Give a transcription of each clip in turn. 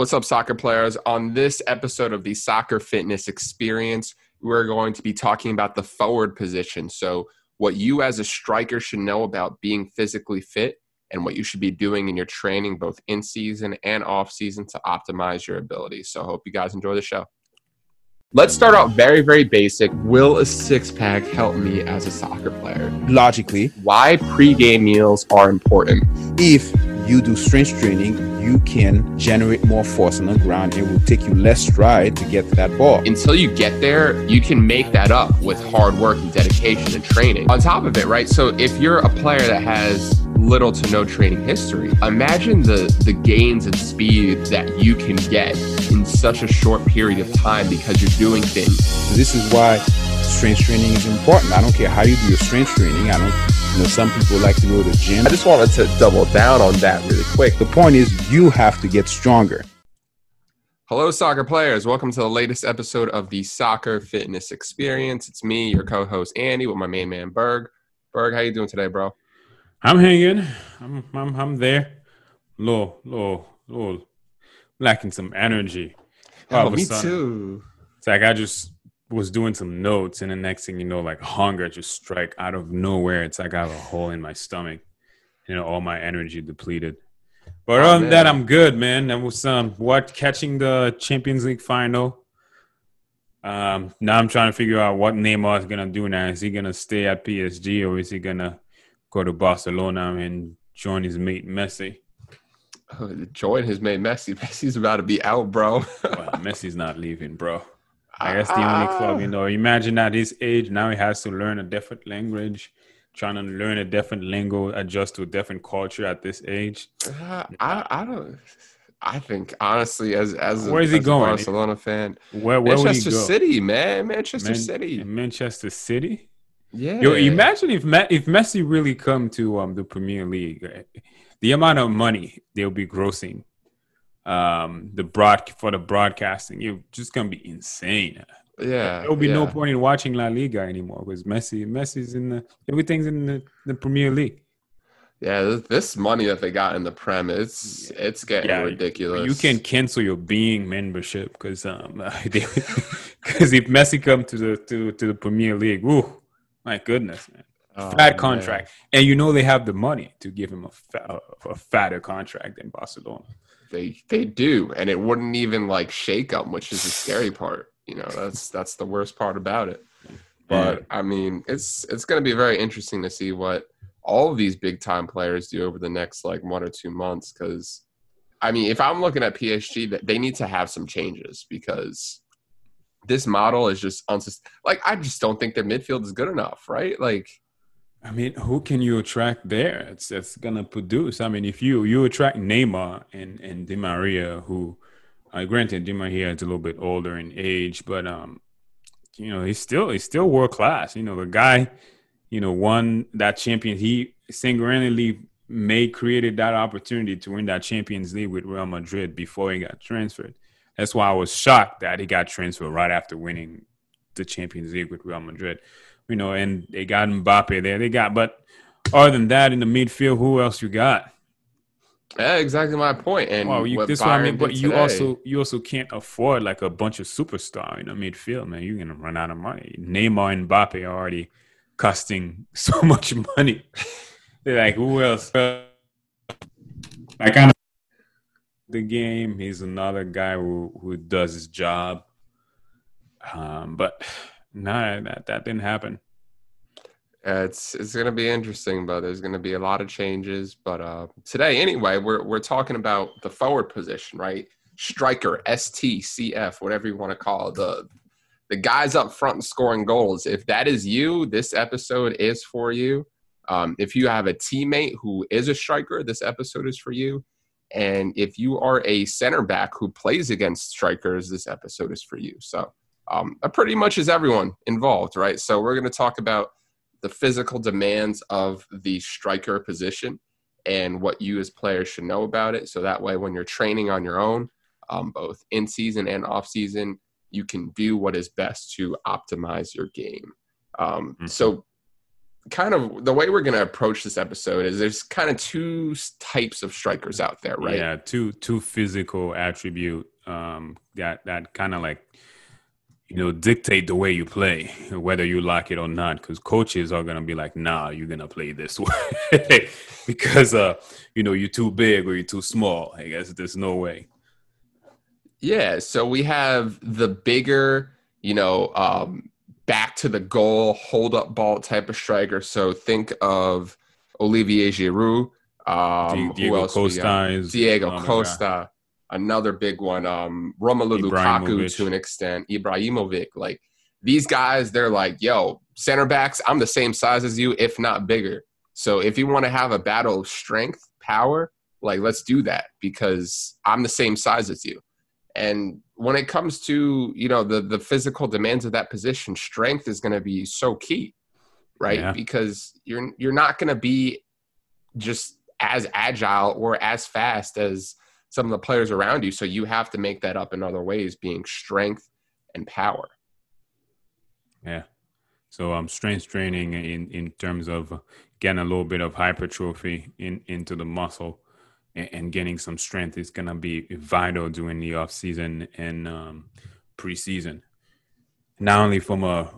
What's up, soccer players? On this episode of the Soccer Fitness Experience, we're going to be talking about the forward position. So, what you as a striker should know about being physically fit and what you should be doing in your training, both in season and off season, to optimize your abilities. So, I hope you guys enjoy the show. Let's start out very, very basic. Will a six pack help me as a soccer player? Logically, Why pregame meals are important? if you do strength training, you can generate more force on the ground. It will take you less stride to get to that ball. until you get there, you can make that up with hard work and dedication and training. On top of it, right? So if you're a player that has little to no training history, imagine the the gains and speed that you can get in such a short period of time because you're doing things. This is why strength training is important. I don't care how you do your strength training. I don't, know, some people like to go to the gym. I just wanted to double down on that really quick. The point is, you have to get stronger. Hello, soccer players. Welcome to the latest episode of the Soccer Fitness Experience. It's me, your co-host Andy, with my main man Berg. Berg, how you doing today, bro? I'm hanging. I'm I'm I'm there. Low, low, low. lacking some energy. Oh, me sudden, too. It's like I just was doing some notes, and the next thing you know, like hunger just strike out of nowhere. It's like I have a hole in my stomach. You know, all my energy depleted. But Oh, other than that. I'm good, man. That was um what catching the Champions League final. Um, now I'm trying to figure out what Neymar is gonna do now. Is he gonna stay at PSG or is he gonna go to Barcelona and join his mate Messi? Oh, join his mate Messi. Messi's about to be out, bro. Well, Messi's not leaving, bro. I guess the only club, you know. Imagine at his age, now he has to learn a different language, trying to learn a different lingo, adjust to a different culture at this age. Uh, I, I don't. I think honestly, as as a, Where is he a going? Barcelona fan, Where where would he Manchester go? City, man, Manchester Man- City. Manchester City. Yeah. Yo, imagine if if Messi really come to um the Premier League, eh, the amount of money they'll be grossing, um the broad for the broadcasting, you're just gonna be insane. Yeah. There will be no point in watching La Liga anymore because Messi, Messi's in the everything's in the, the Premier League. Yeah, this, money that they got in the Prem, it's it's getting Yeah, ridiculous. You can cancel your beIN membership because um because if Messi come to the to, to the Premier League, ooh, my goodness, man. Oh, fat man. contract, and you know they have the money to give him a, fa- a fatter contract than Barcelona. They they do, and it wouldn't even like shake them, which is the scary part. You know, that's that's the worst part about it. Mm. But I mean, it's it's going to be very interesting to see what all of these big time players do over the next like one or two months. Because I mean, if I'm looking at PSG, that they need to have some changes because this model is just unsus- like I just don't think their midfield is good enough, right? Like, I mean, who can you attract there? It's it's gonna produce. I mean, if you you attract Neymar and and Di Maria, who, uh, granted, Di Maria is a little bit older in age, but um, you know, he's still he's still world class. You know, the guy, you know, won that champion. He single-handedly made created that opportunity to win that Champions League with Real Madrid before he got transferred. That's why I was shocked that he got transferred right after winning the Champions League with Real Madrid you know, and they got Mbappe there. They got, but other than that, in the midfield, who else you got? yeah, exactly my point. And Well, you, this is what I mean. But you today- also you also can't afford like a bunch of superstar in the midfield, man. You're gonna run out of money. Neymar and Mbappe are already costing so much money. They're like, who else? Like kind of the game. He's another guy who who does his job. Um, but nah, that that didn't happen. Yeah, it's it's gonna be interesting, but there's gonna be a lot of changes. But uh, today, anyway, we're we're talking about the forward position, right? Striker, STCF, whatever you want to call it, the the guys up front scoring goals. If that is you, this episode is for you. Um, if you have a teammate who is a striker, this episode is for you. And if you are a center back who plays against strikers, this episode is for you. So um, pretty much is everyone involved, right? So we're going to talk about the physical demands of the striker position and what you as players should know about it. So that way, when you're training on your own, um, both in season and off season, you can do what is best to optimize your game. Um, Mhm. So kind of the way we're going to approach this episode is there's kind of two types of strikers out there, right? Yeah, two two physical attribute um, that that kind of like you know dictate the way you play, whether you like it or not. Because coaches are gonna be like, "Nah, you're gonna play this way because uh, you know you're too big or you're too small." I guess there's no way. Yeah, so we have the bigger, you know, um, back to the goal, hold up ball type of striker. So think of Olivier Giroud. Um, Diego Costa. Diego Costa. Another big one. Um, Romelu Lukaku to an extent. Ibrahimovic. Like these guys, they're like, yo, center backs, I'm the same size as you, if not bigger. So if you want to have a battle of strength, power, like let's do that because I'm the same size as you. And when it comes to you know the the physical demands of that position, strength is going to be so key, right? Yeah. Because you're you're not going to be just as agile or as fast as some of the players around you. So you have to make that up in other ways, being strength and power. Yeah. So um, strength training in in terms of getting a little bit of hypertrophy in into the muscle and, and getting some strength is going to be vital during the off season and um, preseason. Not only from a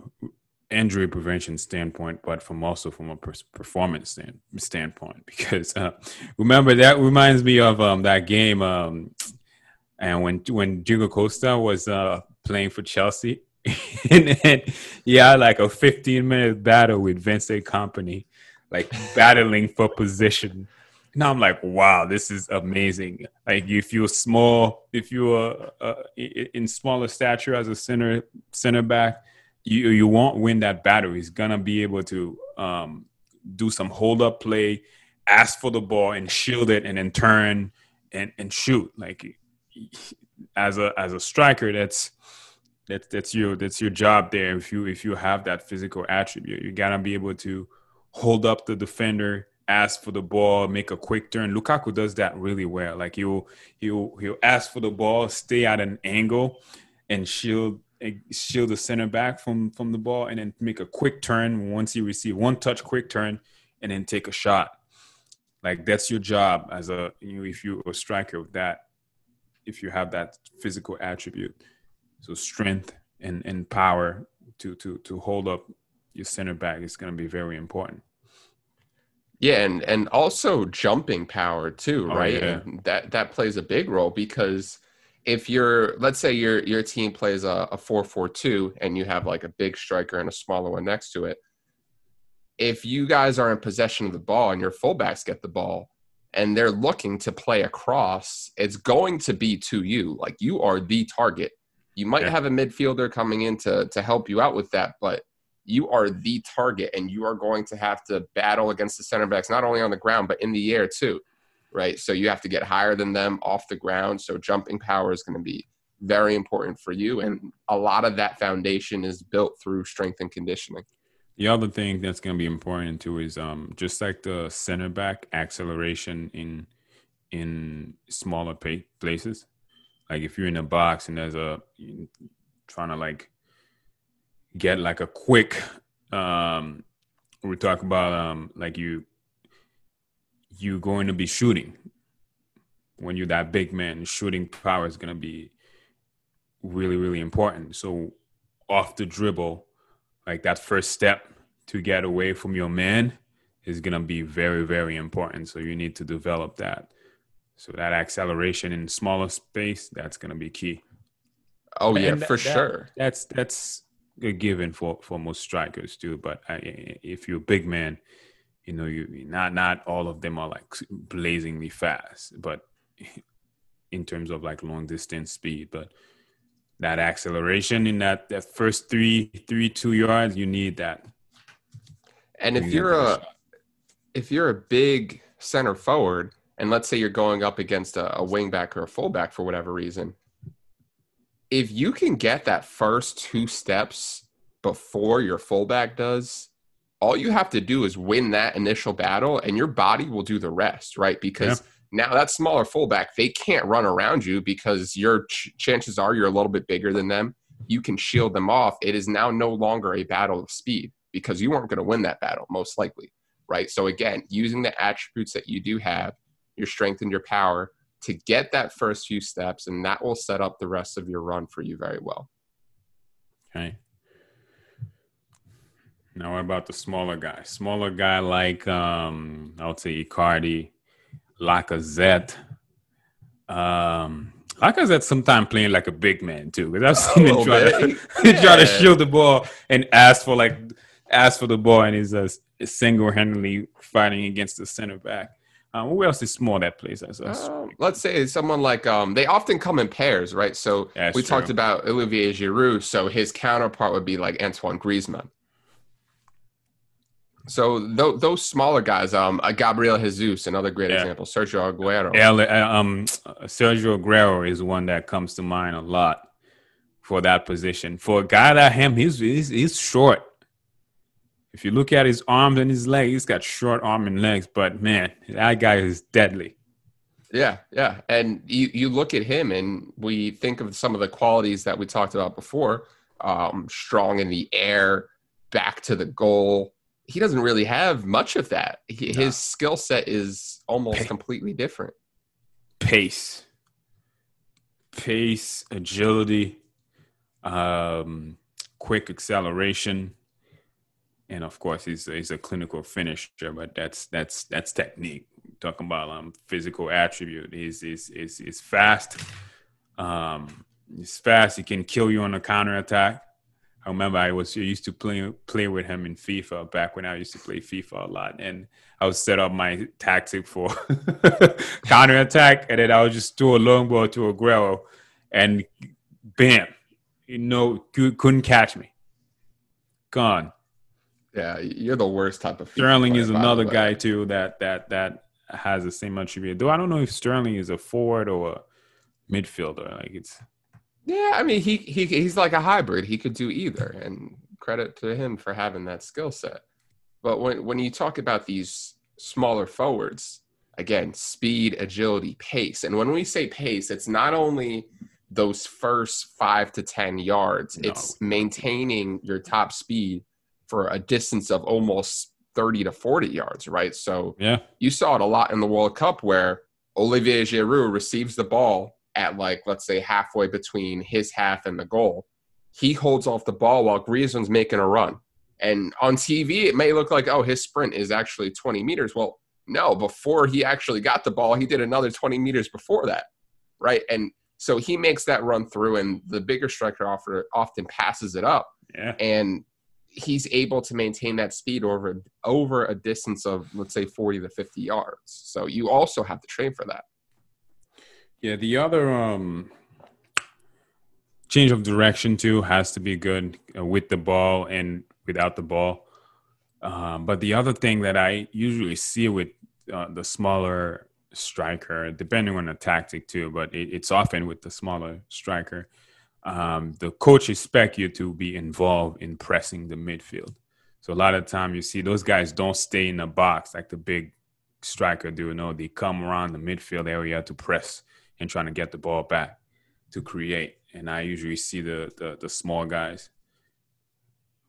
injury prevention standpoint, but from also from a performance stand, standpoint. Because uh, remember that reminds me of um, that game, um, and when when Diego Costa was uh, playing for Chelsea, and then yeah, like a 15 minute battle with Vincent Kompany, like battling for position now I'm like, wow, this is amazing. Like if you're small, if you're uh, in smaller stature as a center center back, you you won't win that battle. He's gonna be able to um, do some hold up play, ask for the ball and shield it, and then turn and and shoot. Like as a as a striker, that's that's that's your that's your job there. If you if you have that physical attribute, you gotta be able to hold up the defender ask for the ball, make a quick turn. Lukaku does that really well. Like he'll he'll he'll ask for the ball, stay at an angle, and shield shield the center back from from the ball, and then make a quick turn once you receive one touch, quick turn, and then take a shot. Like that's your job as a you know if you're a striker with that, if you have that physical attribute, so strength and and power to to to hold up your center back is going to be very important. Yeah, and and also jumping power too, oh, right? Yeah. That that plays a big role because if you're let's say your your team plays a, a 4-4-2 and you have like a big striker and a smaller one next to it, if you guys are in possession of the ball and your fullbacks get the ball and they're looking to play across, it's going to be to you. Like you are the target. You might yeah. have a midfielder coming in to to help you out with that, but you are the target and you are going to have to battle against the center backs not only on the ground but in the air too right? So you have to get higher than them off the ground. So jumping power is going to be very important for you and a lot of that foundation is built through strength and conditioning. The other thing that's going to be important too is um, just like the center back acceleration in in smaller places. Like if you're in a box and there's a trying to like get like a quick um we talk about um like you you going to be shooting. When you're that big man shooting power is going to be really really important. So off the dribble like that first step to get away from your man is going to be very very important. So you need to develop that. So that acceleration in smaller space that's going to be key. Oh yeah for that, sure. that's that's a given for for most strikers too. But I, if you're a big man, you know you not not all of them are like blazingly fast, but in terms of like long distance speed, but that acceleration in that that first three three two yards, you need that. And if you're a shot. if you're a big center forward, and let's say you're going up against a, a wingback or a fullback for whatever reason, if you can get that first two steps before your fullback does, all you have to do is win that initial battle and your body will do the rest, right? Because yeah. now that smaller fullback, they can't run around you because your ch- chances are you're a little bit bigger than them. You can shield them off. It is now no longer a battle of speed. because you weren't going to win that battle, most likely, right? So, again, using the attributes that you do have, your strength and your power, to get that first few steps, and that will set up the rest of your run for you very well. Okay. Now, what about the smaller guy? Smaller guy like um, I would say Icardi, Lacazette. Um, Lacazette sometimes playing like a big man too, because I've seen him try to, yeah. try to shield the ball and ask for like ask for the ball, and he's uh, single handedly fighting against the center back. Um, who else is small that plays as us? Um, let's say someone like um, they often come in pairs, right? So That's we true. talked about Olivier Giroud, so his counterpart would be like Antoine Griezmann. So th- those smaller guys, um, uh, Gabriel Jesus, another great yeah. example. Sergio Aguero. Yeah, uh, um, Sergio Aguero is one that comes to mind a lot for that position. For a guy like him, he's, he's he's short. If you look at his arms and his legs, he's got short arm and legs, but man, that guy is deadly. Yeah, yeah. And you, you look at him and we think of some of the qualities that we talked about before. Um, strong in the air, back to the goal, he doesn't really have much of that. He, no. His skill set is almost completely different. Pace, pace, agility, um, quick acceleration, and of course, he's he's a clinical finisher. But that's that's that's technique. talking about um, physical attribute. He's he's he's, he's fast. Um, he's fast. He can kill you on a counter attack. I remember I was used to play play with him in FIFA back when I used to play FIFA a lot, and I would set up my tactic for counter attack, and then I would just do a long ball to Aguero, and bam, you know, couldn't catch me. Gone. Yeah, you're the worst type of. Sterling is another guy too that that that has the same attribute. Though I don't know if Sterling is a forward or a midfielder. Like it's yeah, I mean he he he's like a hybrid. He could do either, and credit to him for having that skill set. But when when you talk about these smaller forwards, again, speed, agility, pace, and when we say pace, it's not only those first five to ten yards; no. it's maintaining your top speed for a distance of almost thirty to forty yards, right? So yeah, you saw it a lot in the World Cup where Olivier Giroud receives the ball at like let's say halfway between his half and the goal. He holds off the ball while Griezmann's making a run. And on TV, it may look like, oh, his sprint is actually 20 meters. Well, no, before he actually got the ball, he did another 20 meters before that. Right. And so he makes that run through, and the bigger striker often passes it up. Yeah. And he's able to maintain that speed over over a distance of let's say 40 to 50 yards. So you also have to train for that. Yeah, the other um, change of direction too has to be good uh, with the ball and without the ball. Um, but the other thing that I usually see with uh, the smaller striker, depending on the tactic too, but it, it's often with the smaller striker, um, the coach expect you to be involved in pressing the midfield. So a lot of time you see those guys don't stay in the box like the big striker do. No, they come around the midfield area to press and trying to get the ball back to create. And I usually see the the, the small guys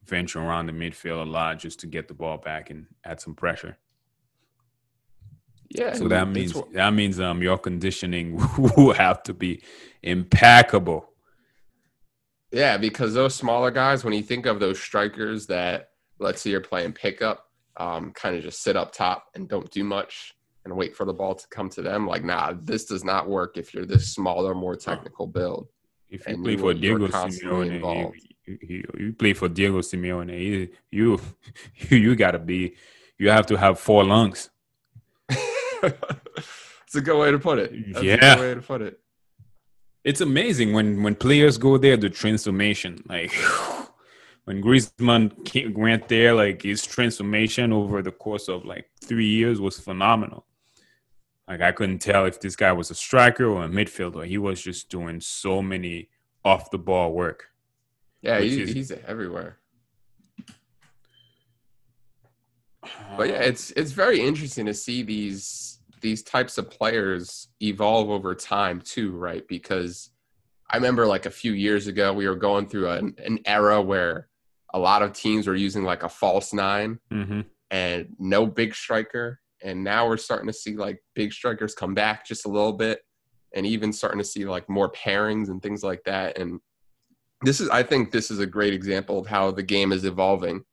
venture around the midfield a lot just to get the ball back and add some pressure. Yeah. So that means what, that means um your conditioning will have to be impeccable. Yeah, because those smaller guys, when you think of those strikers that let's say you're playing pickup, um, kind of just sit up top and don't do much and wait for the ball to come to them. Like, nah, this does not work if you're this smaller, more technical build. If you play you, for Diego Simeone, you, you, you, play for Diego Simeone, you you you gotta be, you have to have four lungs. It's a good way to put it. That's yeah, way to put it. It's amazing when when players go there, the transformation, like. when Griezmann went there, like his transformation over the course of like three years was phenomenal. Like I couldn't tell if this guy was a striker or a midfielder. He was just doing so many off the ball work. Yeah, he, is, he's everywhere. But yeah, it's it's very interesting to see these these types of players evolve over time too, right? Because I remember like a few years ago we were going through an, an era where a lot of teams were using like a false 9 Mm-hmm. and no big striker. And now we're starting to see like big strikers come back just a little bit and even starting to see like more pairings and things like that. And this is, I think this is a great example of how the game is evolving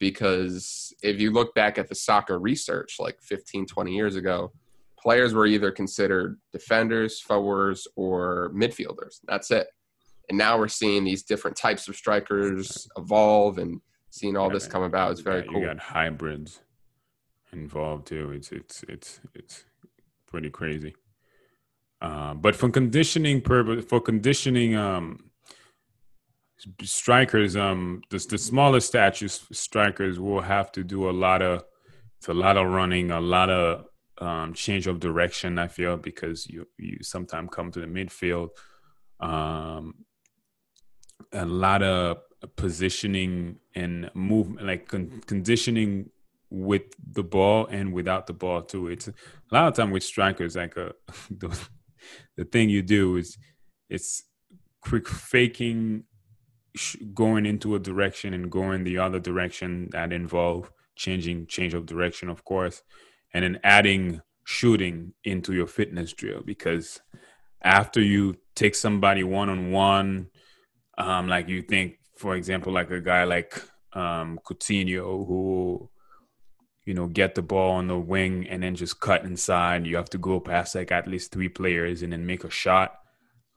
because if you look back at the soccer research like 15, 20 years ago, players were either considered defenders, forwards, or midfielders. That's it. And now we're seeing these different types of strikers evolve and seeing all this come about. is very you cool. got hybrids involved too. It's it's it's it's pretty crazy. Uh, but for conditioning purpose, for conditioning um, strikers, um, the, the smaller statures strikers will have to do a lot of it's a lot of running, a lot of um, change of direction. I feel because you you sometimes come to the midfield, um, a lot of positioning and movement, like con- conditioning with the ball and without the ball too. It's a lot of time with strikers, like a the, the thing you do is it's quick faking sh- going into a direction and going the other direction that involve changing change of direction of course and then adding shooting into your fitness drill because after you take somebody one on one um like you think for example like a guy like um Coutinho who you know get the ball on the wing and then just cut inside. You have to go past like at least three players and then make a shot.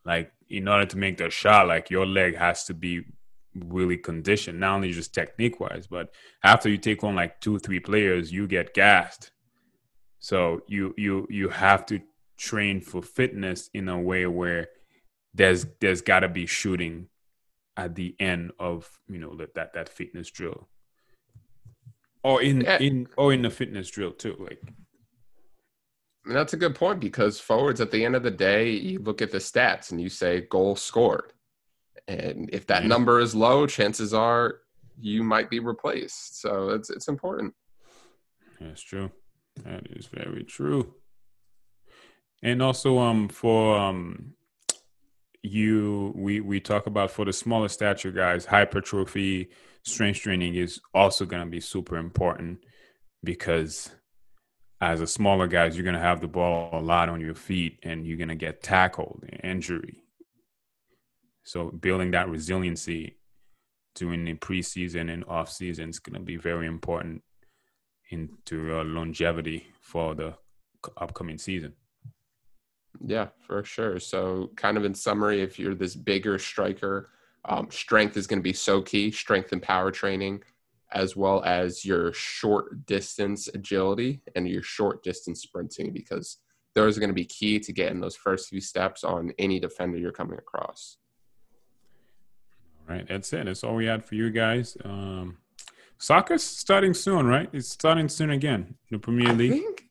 Like in order to make the shot like your leg has to be really conditioned not only just technique wise but after you take on like two three players you get gassed. So you you you have to train for fitness in a way where there's there's got to be shooting at the end of you know that that, that fitness drill or in Yeah. in or in the fitness drill too like And that's a good point because forwards at the end of the day, you look at the stats and you say goal scored. And if that Yeah. number is low, chances are you might be replaced. So it's it's important. That's true. That is very true. And also, um, for um, you, we we talk about for the smaller stature guys, hypertrophy, strength training is also going to be super important because as a smaller guys, you're going to have the ball a lot on your feet, and you're going to get tackled, injury. So building that resiliency during the preseason and off season is going to be very important into uh, longevity for the upcoming season. Yeah, for sure. So, kind of in summary, if you're this bigger striker, um, strength is going to be so key. Strength and power training, as well as your short distance agility and your short distance sprinting, because those are going to be key to getting those first few steps on any defender you're coming across. All right, that's it. That's all we had for you guys. Um, soccer's starting soon, right? It's starting soon again. The Premier I League. think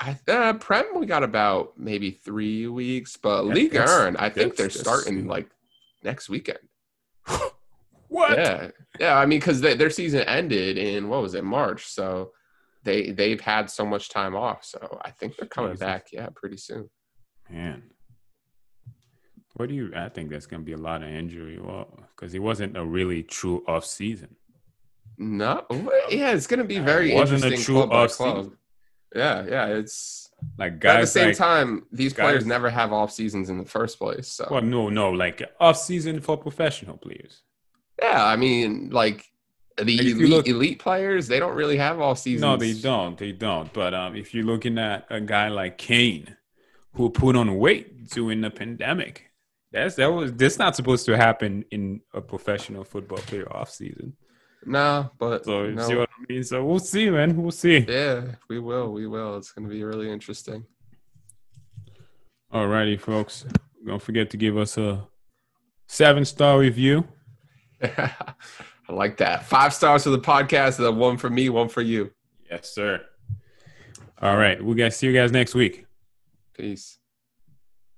I uh, Prem we got about maybe three weeks, but That- League Earn I think they're starting like next weekend. what? Yeah, yeah. I mean, because their season ended in what was it March, so they they've had so much time off. So I think they're coming Jesus. back. Yeah, pretty soon. Man, what do you? I think there's going to be a lot of injury. Well, because it wasn't a really true off season. No, yeah, it's gonna be very It wasn't a true off-season. club. Yeah, yeah. It's Like but at the same like, time, these players never have off seasons in the first place. So well, no, no, like off season for professional players. yeah, I mean, like the elite, look- elite players, they don't really have off seasons. No, they don't. They don't. But um, if you're looking at a guy like Kane, who put on weight during the pandemic, that's that was that's not supposed to happen in a professional football player off season. No, but So you no. see what I mean. So we'll see, man. We'll see. yeah, we will. We will. It's going to be really interesting. Alrighty, folks. Don't forget to give us a seven star review. I like that. Five stars for the podcast. The one for me, one for you. Yes, sir. All right. We'll guys see you guys next week. Peace.